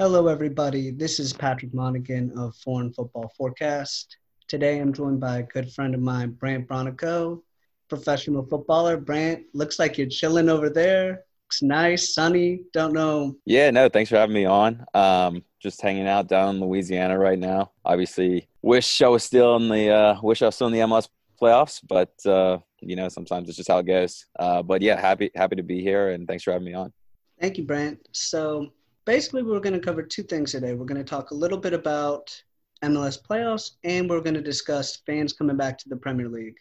Hello, everybody. This is Patrick Monaghan of Foreign Football Forecast. Today, I'm joined by a good friend of mine, Brandt Bronico, professional footballer. Brandt, looks like you're chilling over there. Looks nice, sunny. Don't know. Yeah, no, thanks for having me on. Um, just hanging out down in Louisiana right now. Obviously, wish I was still in the uh, wish I was still in the MLS playoffs, but uh, you know, sometimes it's just how it goes. Uh, but yeah, happy happy to be here, and thanks for having me on. Thank you, Brandt. So basically, we're going to cover two things today. We're going to talk a little bit about MLS playoffs, and we're going to discuss fans coming back to the Premier League.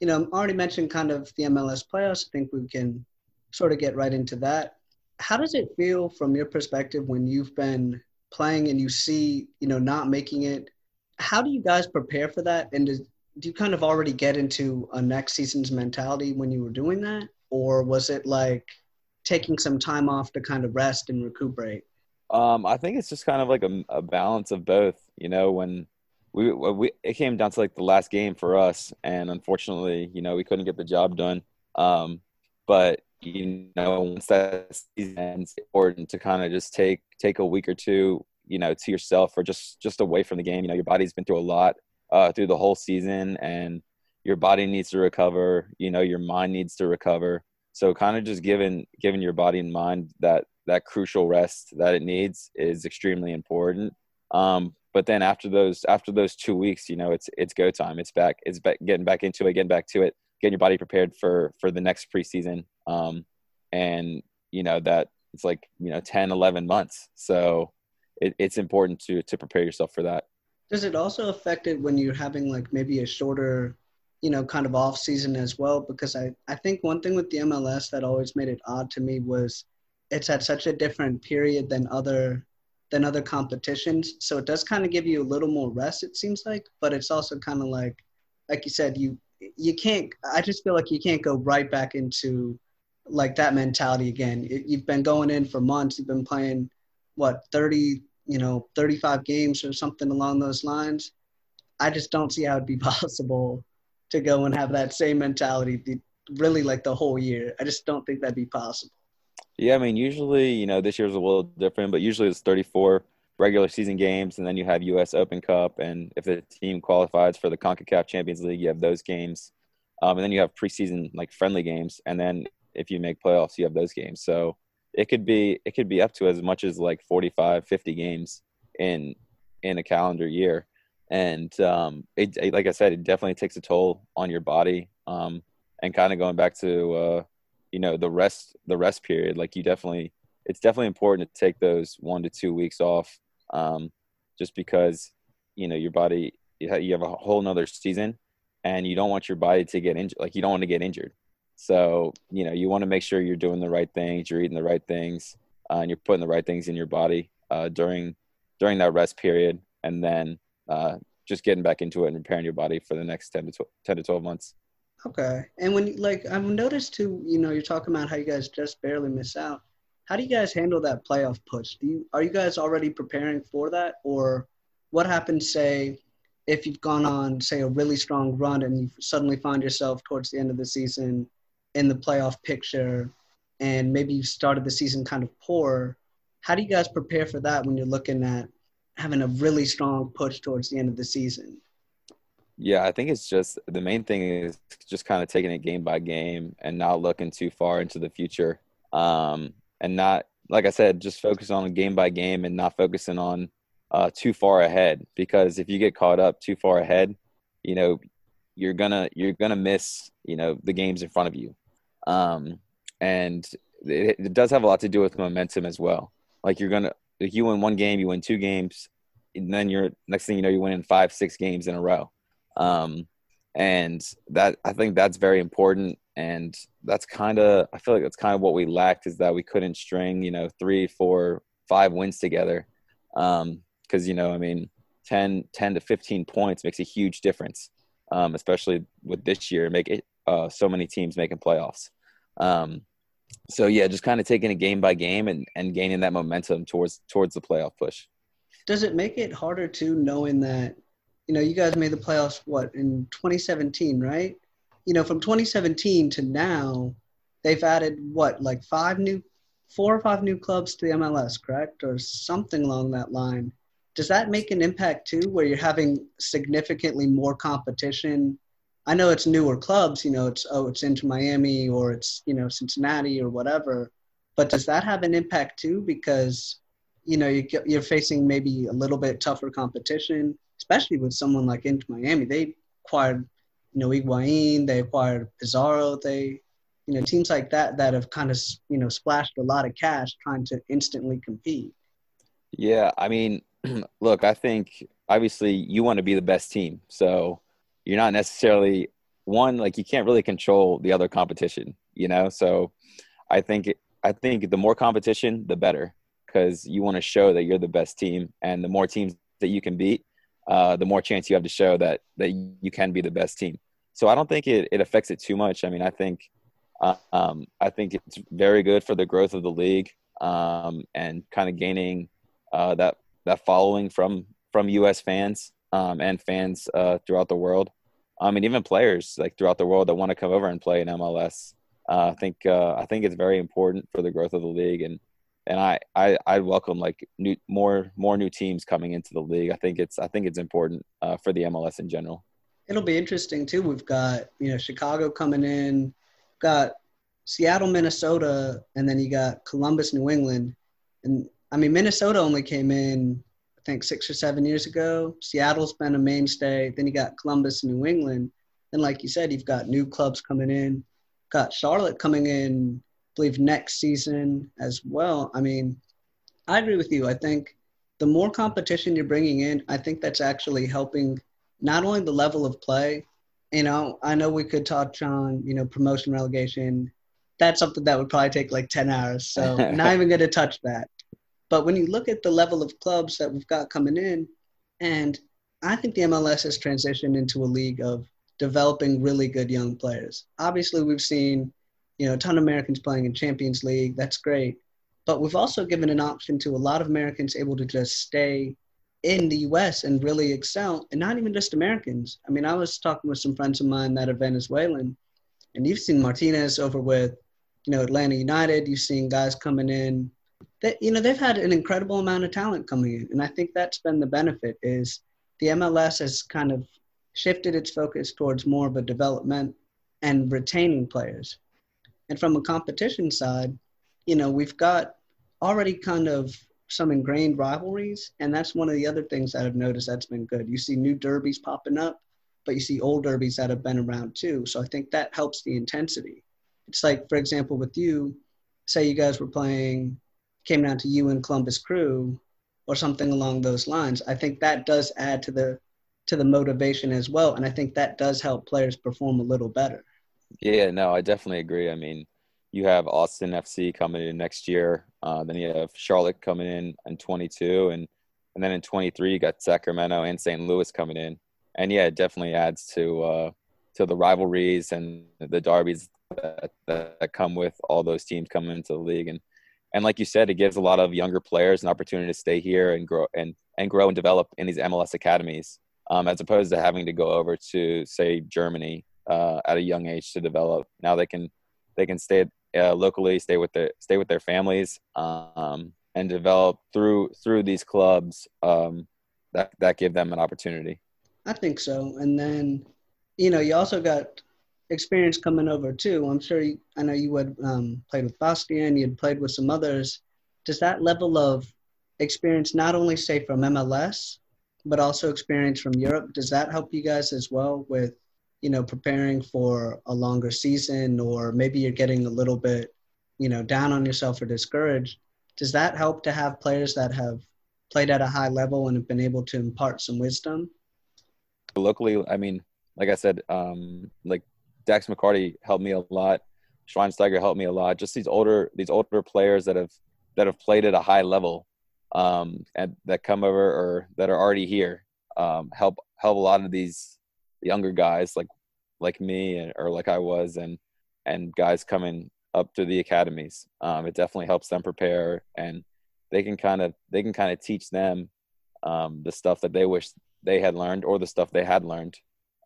You know, I already mentioned kind of the MLS playoffs. I think we can sort of get right into that. How does it feel from your perspective when you've been playing and you see, you know, not making it? How do you guys prepare for that? And does, do you kind of already get into a next season's mentality when you were doing that? Or was it like taking some time off to kind of rest and recuperate? Um, I think it's just kind of like a, a balance of both. You know, when we, we it came down to like the last game for us, and unfortunately, you know, we couldn't get the job done. Um, but you know, once that season ends, it's important to kind of just take take a week or two, you know, to yourself or just just away from the game. You know, your body's been through a lot uh, through the whole season, and your body needs to recover. You know, your mind needs to recover. So, kind of just giving giving your body and mind that that crucial rest that it needs is extremely important. Um, but then after those after those two weeks, you know, it's it's go time. It's back. It's back, getting back into it, getting back to it, getting your body prepared for for the next preseason um, and you know that it's like you know 10 11 months so it, it's important to to prepare yourself for that does it also affect it when you're having like maybe a shorter you know kind of off season as well because i i think one thing with the mls that always made it odd to me was it's at such a different period than other than other competitions so it does kind of give you a little more rest it seems like but it's also kind of like like you said you you can't i just feel like you can't go right back into like that mentality again. You've been going in for months. You've been playing what 30, you know, 35 games or something along those lines. I just don't see how it'd be possible to go and have that same mentality really like the whole year. I just don't think that'd be possible. Yeah, I mean, usually, you know, this year's a little different, but usually it's 34 regular season games, and then you have U.S. Open Cup, and if the team qualifies for the CONCACAF Champions League, you have those games, um, and then you have preseason like friendly games, and then if you make playoffs, you have those games. So it could be it could be up to as much as like 45, 50 games in in a calendar year. And um, it, it, like I said, it definitely takes a toll on your body. Um, and kind of going back to uh, you know the rest the rest period, like you definitely it's definitely important to take those one to two weeks off, um, just because you know your body you have a whole nother season, and you don't want your body to get injured. Like you don't want to get injured. So, you know, you want to make sure you're doing the right things, you're eating the right things, uh, and you're putting the right things in your body uh, during during that rest period, and then uh, just getting back into it and repairing your body for the next 10 to 12, 10 to 12 months. Okay. And when you like I've noticed too, you know, you're talking about how you guys just barely miss out. How do you guys handle that playoff push? Do you are you guys already preparing for that or what happens say if you've gone on say a really strong run and you suddenly find yourself towards the end of the season in the playoff picture and maybe you started the season kind of poor, how do you guys prepare for that when you're looking at having a really strong push towards the end of the season? Yeah, I think it's just the main thing is just kind of taking it game by game and not looking too far into the future. Um, and not, like I said, just focus on game by game and not focusing on uh, too far ahead. Because if you get caught up too far ahead, you know, you're gonna you're gonna miss you know the games in front of you um, and it, it, does have a lot to do with momentum as well. Like you're gonna, like you win one game, you win two games, and then you're next thing you know, you win in five, six games in a row. Um, and that I think that's very important. And that's kind of I feel like that's kind of what we lacked is that we couldn't string you know three, four, five wins together. Because um, you know, I mean, 10, 10 to fifteen points makes a huge difference, um, especially with this year. Make it uh, so many teams making playoffs. Um, so yeah, just kind of taking it game by game and, and gaining that momentum towards towards the playoff push. Does it make it harder too, knowing that you know you guys made the playoffs what in 2017, right? You know, from 2017 to now, they've added what like five new four or five new clubs to the MLS, correct, or something along that line. Does that make an impact too, where you're having significantly more competition? I know it's newer clubs, you know, it's oh, it's Inter Miami or it's you know Cincinnati or whatever, but does that have an impact too? Because you know you, you're facing maybe a little bit tougher competition, especially with someone like Inter Miami. They acquired, you know, Higuain, they acquired Pizarro, they you know teams like that that have kind of you know splashed a lot of cash trying to instantly compete yeah i mean look i think obviously you want to be the best team so you're not necessarily one like you can't really control the other competition you know so i think i think the more competition the better because you want to show that you're the best team and the more teams that you can beat uh, the more chance you have to show that that you can be the best team so i don't think it, it affects it too much i mean i think um, I think it's very good for the growth of the league um, and kind of gaining uh, that that following from from U.S. fans um, and fans uh, throughout the world. I mean, even players like throughout the world that want to come over and play in MLS. Uh, I think uh, I think it's very important for the growth of the league, and and I I, I welcome like new more more new teams coming into the league. I think it's I think it's important uh, for the MLS in general. It'll be interesting too. We've got you know Chicago coming in got Seattle, Minnesota, and then you got Columbus, New England. And I mean, Minnesota only came in, I think, six or seven years ago. Seattle's been a mainstay. Then you got Columbus, New England. And like you said, you've got new clubs coming in. Got Charlotte coming in, believe, next season as well. I mean, I agree with you. I think the more competition you're bringing in, I think that's actually helping not only the level of play, you know, I know we could touch on, you know, promotion relegation. That's something that would probably take like 10 hours. So not even going to touch that. But when you look at the level of clubs that we've got coming in, and I think the MLS has transitioned into a league of developing really good young players. Obviously, we've seen, you know, a ton of Americans playing in Champions League. That's great. But we've also given an option to a lot of Americans able to just stay in the US and really excel, and not even just Americans. I mean, I was talking with some friends of mine that are Venezuelan, and you've seen Martinez over with, you know, Atlanta United. You've seen guys coming in that, you know, they've had an incredible amount of talent coming in. And I think that's been the benefit is the MLS has kind of shifted its focus towards more of a development and retaining players. And from a competition side, you know, we've got already kind of some ingrained rivalries, and that's one of the other things that I've noticed that's been good. You see new derbies popping up, but you see old derbies that have been around too. So I think that helps the intensity. It's like, for example, with you, say you guys were playing, came down to you and Columbus Crew, or something along those lines. I think that does add to the to the motivation as well, and I think that does help players perform a little better. Yeah, no, I definitely agree. I mean, you have Austin FC coming in next year. Uh, then you have Charlotte coming in in 22, and and then in 23 you got Sacramento and St. Louis coming in. And yeah, it definitely adds to uh, to the rivalries and the derbies that, that come with all those teams coming into the league. And and like you said, it gives a lot of younger players an opportunity to stay here and grow and and grow and develop in these MLS academies, um, as opposed to having to go over to say Germany uh, at a young age to develop. Now they can they can stay uh, locally, stay with their stay with their families, um, and develop through through these clubs um, that that give them an opportunity. I think so, and then you know you also got experience coming over too. I'm sure you, I know you had um, played with Bastian, you had played with some others. Does that level of experience not only say from MLS, but also experience from Europe, does that help you guys as well with you know, preparing for a longer season, or maybe you're getting a little bit, you know, down on yourself or discouraged, does that help to have players that have played at a high level and have been able to impart some wisdom? Locally, I mean, like I said, um, like Dax McCarty helped me a lot. Schweinsteiger helped me a lot. Just these older these older players that have that have played at a high level um, and that come over or that are already here um, help help a lot of these younger guys like like me or like I was and and guys coming up to the academies. Um, it definitely helps them prepare and they can kind of they can kind of teach them um, the stuff that they wish they had learned or the stuff they had learned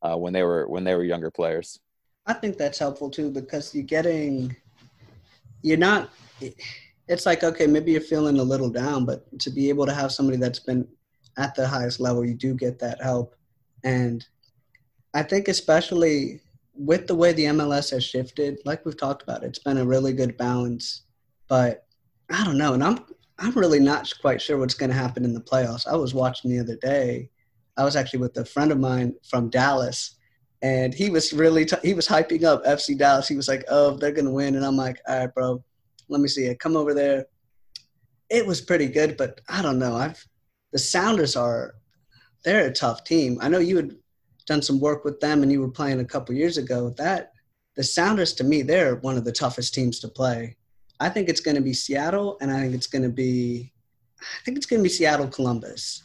uh, when they were when they were younger players. I think that's helpful too because you're getting you're not it's like okay, maybe you're feeling a little down, but to be able to have somebody that's been at the highest level, you do get that help. And I think especially with the way the MLS has shifted, like we've talked about, it's been a really good balance. But I don't know, and I'm I'm really not quite sure what's going to happen in the playoffs. I was watching the other day. I was actually with a friend of mine from Dallas, and he was really t- he was hyping up FC Dallas. He was like, "Oh, they're going to win," and I'm like, "All right, bro, let me see it. Come over there." It was pretty good, but I don't know. I've the Sounders are they're a tough team. I know you had done some work with them and you were playing a couple years ago. That the Sounders to me, they're one of the toughest teams to play. I think it's going to be Seattle, and I think it's going to be, I think it's going to be Seattle Columbus,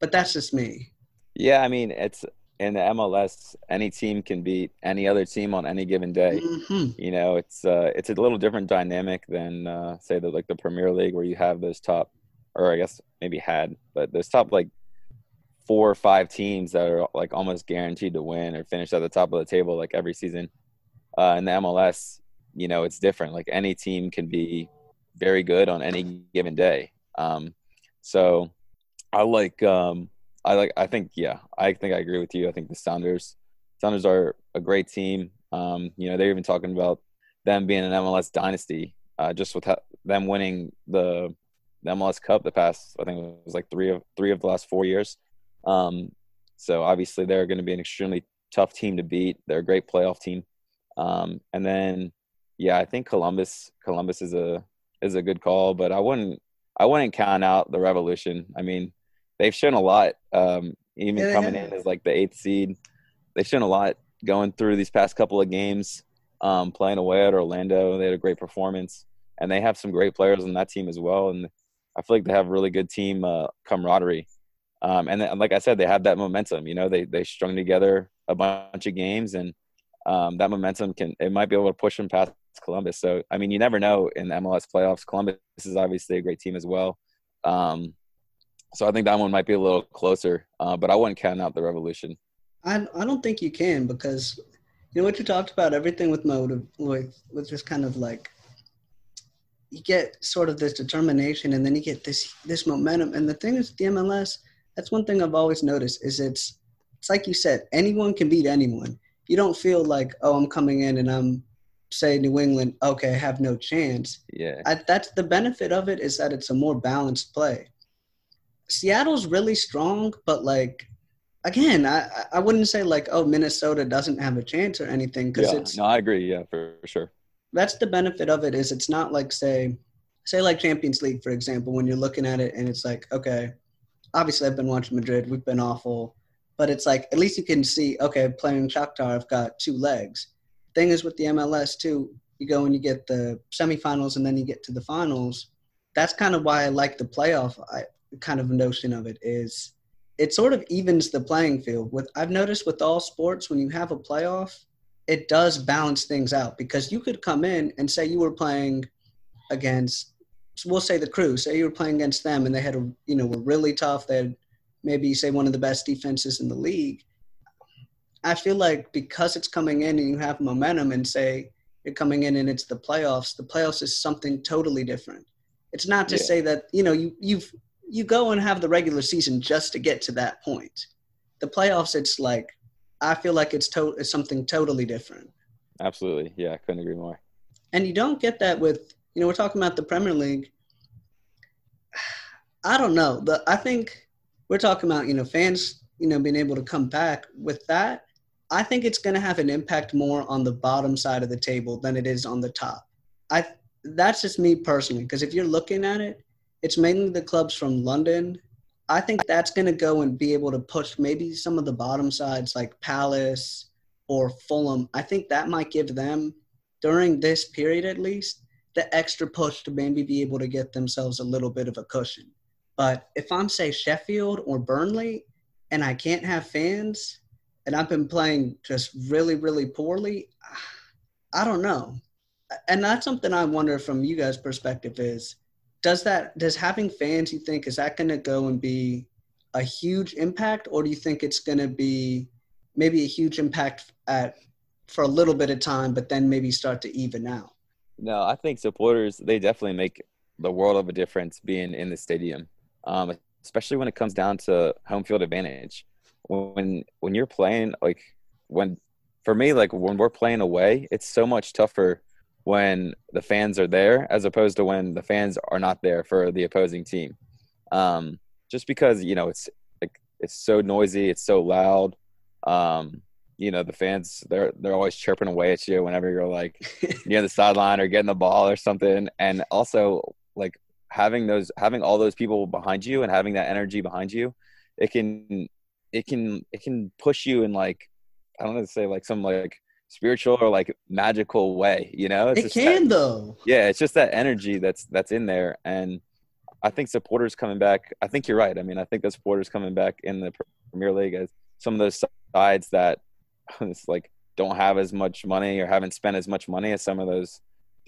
but that's just me. Yeah, I mean it's in the MLS. Any team can beat any other team on any given day. Mm-hmm. You know, it's uh, it's a little different dynamic than uh, say the like the Premier League where you have those top, or I guess maybe had, but those top like four or five teams that are like almost guaranteed to win or finish at the top of the table like every season. Uh, in the MLS, you know, it's different. Like any team can be very good on any given day. Um, so I like, um, I like, I think, yeah, I think I agree with you. I think the Sounders, Sounders are a great team. Um, you know, they're even talking about them being an MLS dynasty, uh, just with them winning the, the MLS Cup the past, I think it was like three of three of the last four years. Um, so obviously they're going to be an extremely tough team to beat. They're a great playoff team. Um, and then, yeah, I think Columbus Columbus is a is a good call, but I wouldn't I wouldn't count out the Revolution. I mean, they've shown a lot. Um, even yeah, coming in as like the eighth seed, they've shown a lot going through these past couple of games. Um, playing away at Orlando, they had a great performance, and they have some great players on that team as well. And I feel like they have really good team uh, camaraderie. Um, and then, like I said, they have that momentum. You know, they they strung together a bunch of games, and um, that momentum can it might be able to push them past Columbus. So I mean, you never know in the MLS playoffs. Columbus is obviously a great team as well. Um, so I think that one might be a little closer, uh, but I wouldn't count out the Revolution. I I don't think you can because you know what you talked about everything with motive with with just kind of like you get sort of this determination and then you get this this momentum and the thing is the MLS that's one thing I've always noticed is it's it's like you said, anyone can beat anyone. You don't feel like, oh, I'm coming in and I'm say New England, okay, I have no chance. Yeah. I, that's the benefit of it is that it's a more balanced play. Seattle's really strong, but like again, I I wouldn't say like, oh, Minnesota doesn't have a chance or anything because yeah. it's no, I agree, yeah, for, for sure. That's the benefit of it is it's not like say say like Champions League, for example, when you're looking at it and it's like, okay, obviously I've been watching Madrid. We've been awful, but it's like at least you can see. Okay, playing Shakhtar, I've got two legs. Thing is with the MLS too, you go and you get the semifinals and then you get to the finals. That's kind of why I like the playoff I, kind of notion of it. Is it sort of evens the playing field. With I've noticed with all sports when you have a playoff, it does balance things out because you could come in and say you were playing against we'll say the crew. Say you were playing against them, and they had a you know were really tough. They had maybe say one of the best defenses in the league. I feel like because it's coming in and you have momentum, and say you're coming in and it's the playoffs. The playoffs is something totally different. It's not to yeah. say that you know you you've you go and have the regular season just to get to that point. The playoffs, it's like I feel like it's to- it's something totally different. Absolutely, yeah, I couldn't agree more. And you don't get that with you know, we're talking about the Premier League. I don't know. The I think we're talking about, you know, fans, you know, being able to come back with that. I think it's going to have an impact more on the bottom side of the table than it is on the top. I that's just me personally because if you're looking at it, it's mainly the clubs from London. I think that's going to go and be able to push maybe some of the bottom sides like Palace or Fulham. I think that might give them during this period at least the extra push to maybe be able to get themselves a little bit of a cushion. But if I'm say Sheffield or Burnley and I can't have fans and I've been playing just really really poorly, I don't know. And that's something I wonder from you guys' perspective is does that does having fans you think is that going to go and be a huge impact or do you think it's going to be maybe a huge impact at for a little bit of time but then maybe start to even out? No, I think supporters they definitely make the world of a difference being in the stadium, um, especially when it comes down to home field advantage. When when you're playing like when for me like when we're playing away, it's so much tougher when the fans are there as opposed to when the fans are not there for the opposing team. Um, just because you know it's like it's so noisy, it's so loud. Um, you know the fans they're they're always chirping away at you whenever you're like near the sideline or getting the ball or something. And also like having those having all those people behind you and having that energy behind you it can it can it can push you in like i don't know to say like some like spiritual or like magical way you know? It's it can that, though. Yeah it's just that energy that's that's in there. And i think supporters coming back i think you're right. I mean i think the supporters coming back in the premier league as some of those sides that it's like don't have as much money or haven't spent as much money as some of those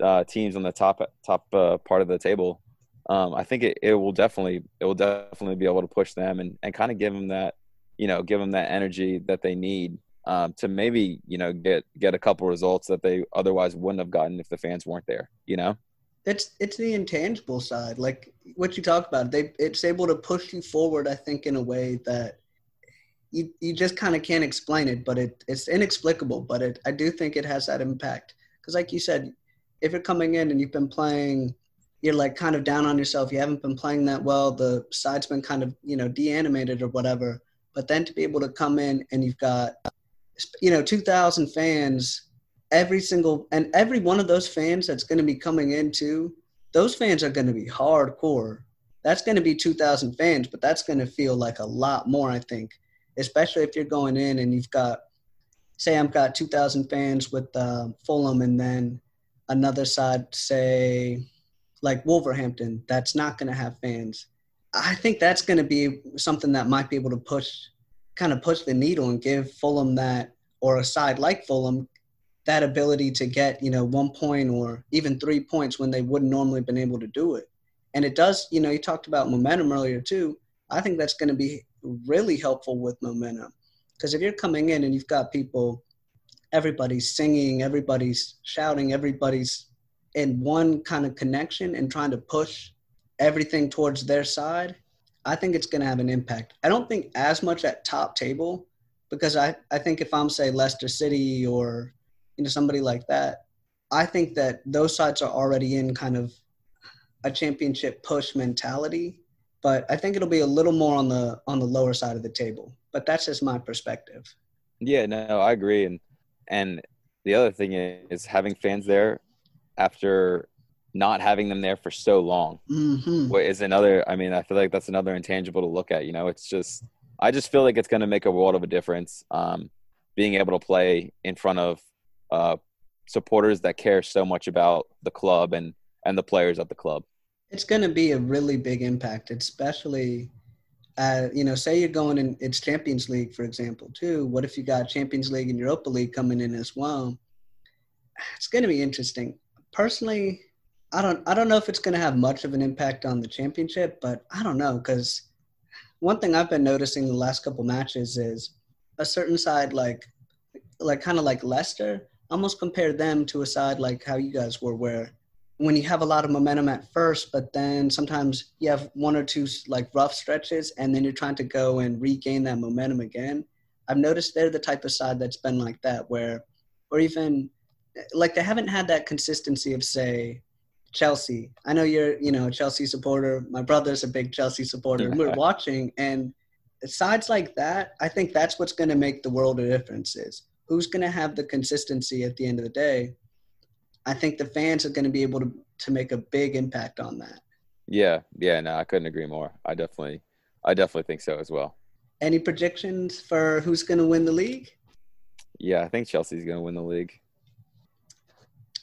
uh, teams on the top top uh, part of the table. Um, I think it, it will definitely it will definitely be able to push them and, and kind of give them that you know give them that energy that they need um, to maybe you know get get a couple results that they otherwise wouldn't have gotten if the fans weren't there. You know, it's it's the intangible side, like what you talk about. They it's able to push you forward. I think in a way that you, you just kind of can't explain it, but it, it's inexplicable. But it, I do think it has that impact because, like you said, if you're coming in and you've been playing, you're like kind of down on yourself. You haven't been playing that well. The side's been kind of you know deanimated or whatever. But then to be able to come in and you've got you know 2,000 fans, every single and every one of those fans that's going to be coming into those fans are going to be hardcore. That's going to be 2,000 fans, but that's going to feel like a lot more, I think, especially if you're going in and you've got, say, I've got 2,000 fans with uh, Fulham, and then another side, say, like Wolverhampton, that's not going to have fans. I think that's going to be something that might be able to push, kind of push the needle and give Fulham that, or a side like Fulham, that ability to get, you know, one point or even three points when they wouldn't normally been able to do it. And it does, you know, you talked about momentum earlier too. I think that's going to be really helpful with momentum. Because if you're coming in and you've got people, everybody's singing, everybody's shouting, everybody's in one kind of connection and trying to push everything towards their side, I think it's going to have an impact. I don't think as much at top table because I, I think if I'm say Leicester City or you know somebody like that, I think that those sides are already in kind of a championship push mentality but I think it'll be a little more on the on the lower side of the table. But that's just my perspective. Yeah, no, I agree, and and the other thing is having fans there after not having them there for so long mm-hmm. is another. I mean, I feel like that's another intangible to look at. You know, it's just I just feel like it's going to make a world of a difference. Um, being able to play in front of uh, supporters that care so much about the club and and the players at the club it's going to be a really big impact, especially, uh, you know, say you're going in it's Champions League, for example, too. What if you got Champions League and Europa League coming in as well? It's going to be interesting. Personally, I don't I don't know if it's going to have much of an impact on the championship, but I don't know because one thing I've been noticing the last couple matches is a certain side like like kind of like Leicester almost compare them to a side like how you guys were where when you have a lot of momentum at first, but then sometimes you have one or two like rough stretches, and then you're trying to go and regain that momentum again. I've noticed they're the type of side that's been like that, where, or even like they haven't had that consistency of say Chelsea. I know you're, you know, a Chelsea supporter. My brother's a big Chelsea supporter. We're watching, and sides like that, I think that's what's going to make the world a difference. Is who's going to have the consistency at the end of the day I think the fans are going to be able to to make a big impact on that. Yeah, yeah, no, I couldn't agree more. I definitely, I definitely think so as well. Any predictions for who's going to win the league? Yeah, I think Chelsea's going to win the league.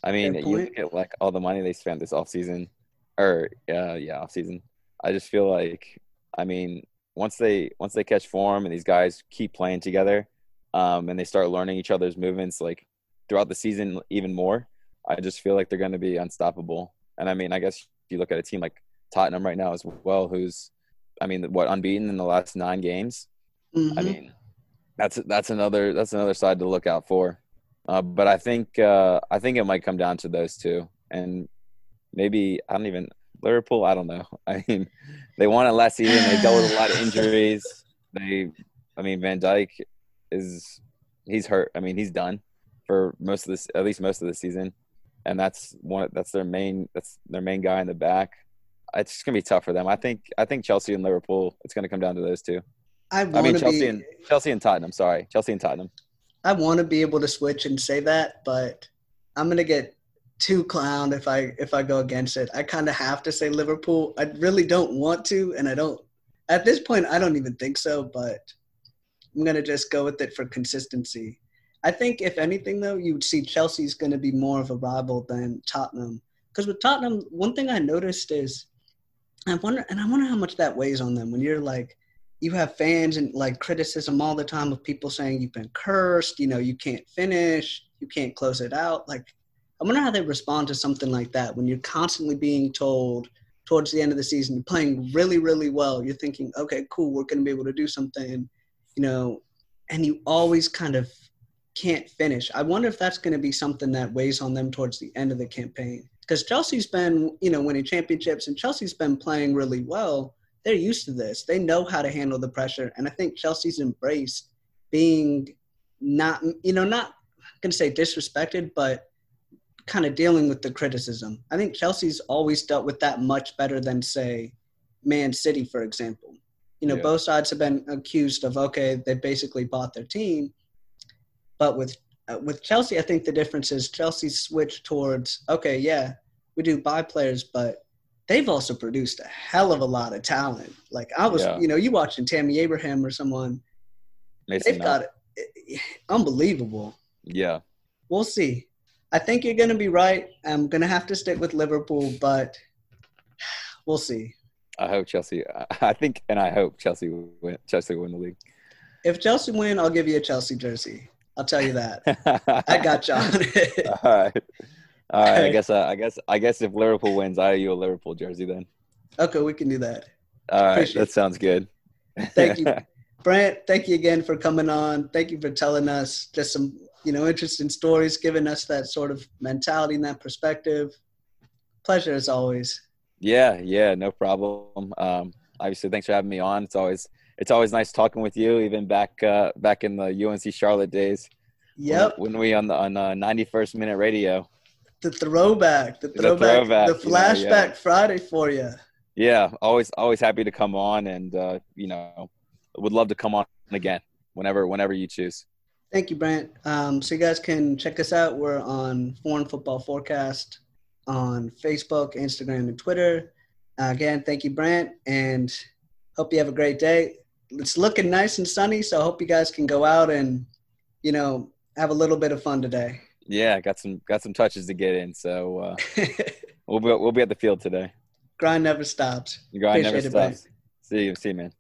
I mean, you look at like all the money they spent this off season, or uh, yeah, off season. I just feel like, I mean, once they once they catch form and these guys keep playing together, um, and they start learning each other's movements like throughout the season even more, I just feel like they're going to be unstoppable. And I mean, I guess if you look at a team like Tottenham right now as well, who's, I mean, what unbeaten in the last nine games. Mm-hmm. I mean, that's that's another that's another side to look out for. Uh, but I think uh, I think it might come down to those two, and maybe I don't even Liverpool, I don't know. I mean, they won it last season. They dealt with a lot of injuries. They, I mean, Van Dijk is he's hurt. I mean, he's done for most of this, at least most of the season, and that's one. That's their main. That's their main guy in the back. It's just gonna be tough for them. I think. I think Chelsea and Liverpool. It's gonna come down to those two. I, I mean, Chelsea be, and Chelsea and Tottenham. Sorry, Chelsea and Tottenham. I want to be able to switch and say that, but I'm gonna get too clowned if I if I go against it. I kind of have to say Liverpool. I really don't want to, and I don't. At this point, I don't even think so, but I'm gonna just go with it for consistency. I think if anything, though, you would see Chelsea's going to be more of a rival than Tottenham. Because with Tottenham, one thing I noticed is, I wonder, and I wonder how much that weighs on them when you're like, you have fans and like criticism all the time of people saying you've been cursed, you know, you can't finish, you can't close it out. Like, I wonder how they respond to something like that when you're constantly being told towards the end of the season, you're playing really, really well. You're thinking, okay, cool, we're going to be able to do something, you know, and you always kind of can't finish. I wonder if that's going to be something that weighs on them towards the end of the campaign. Because Chelsea's been, you know, winning championships and Chelsea's been playing really well. They're used to this. They know how to handle the pressure. And I think Chelsea's embraced being not, you know, not going to say disrespected, but kind of dealing with the criticism. I think Chelsea's always dealt with that much better than, say, Man City, for example. You know, yeah. both sides have been accused of, okay, they basically bought their team but with uh, with Chelsea, I think the difference is Chelsea switched towards okay, yeah, we do buy players, but they've also produced a hell of a lot of talent. Like I was, yeah. you know, you watching Tammy Abraham or someone, Mason they've got it, it, unbelievable. Yeah, we'll see. I think you're going to be right. I'm going to have to stick with Liverpool, but we'll see. I hope Chelsea. I think, and I hope Chelsea win. Chelsea win the league. If Chelsea win, I'll give you a Chelsea jersey. I'll tell you that. I got you on it. All right. All right. I guess. Uh, I guess. I guess if Liverpool wins, I owe you a Liverpool jersey then. Okay, we can do that. All right. Appreciate that sounds good. Thank you, Brandt. Thank you again for coming on. Thank you for telling us just some, you know, interesting stories, giving us that sort of mentality and that perspective. Pleasure as always. Yeah. Yeah. No problem. Um, obviously, thanks for having me on. It's always it's always nice talking with you, even back uh, back in the UNC Charlotte days. Yep. When, when we on the on uh, 91st minute radio. The throwback, the throwback, the, throwback, the flashback yeah, yeah. Friday for you. Yeah, always always happy to come on, and uh, you know, would love to come on again whenever whenever you choose. Thank you, Brandt. Um, so you guys can check us out. We're on Foreign Football Forecast on Facebook, Instagram, and Twitter. Uh, again, thank you, Brandt, and hope you have a great day it's looking nice and sunny, so I hope you guys can go out and, you know, have a little bit of fun today. Yeah, got some got some touches to get in, so uh, we'll be we'll be at the field today. Grind never stops. Grind Appreciate never stops. It, see you, see you, man.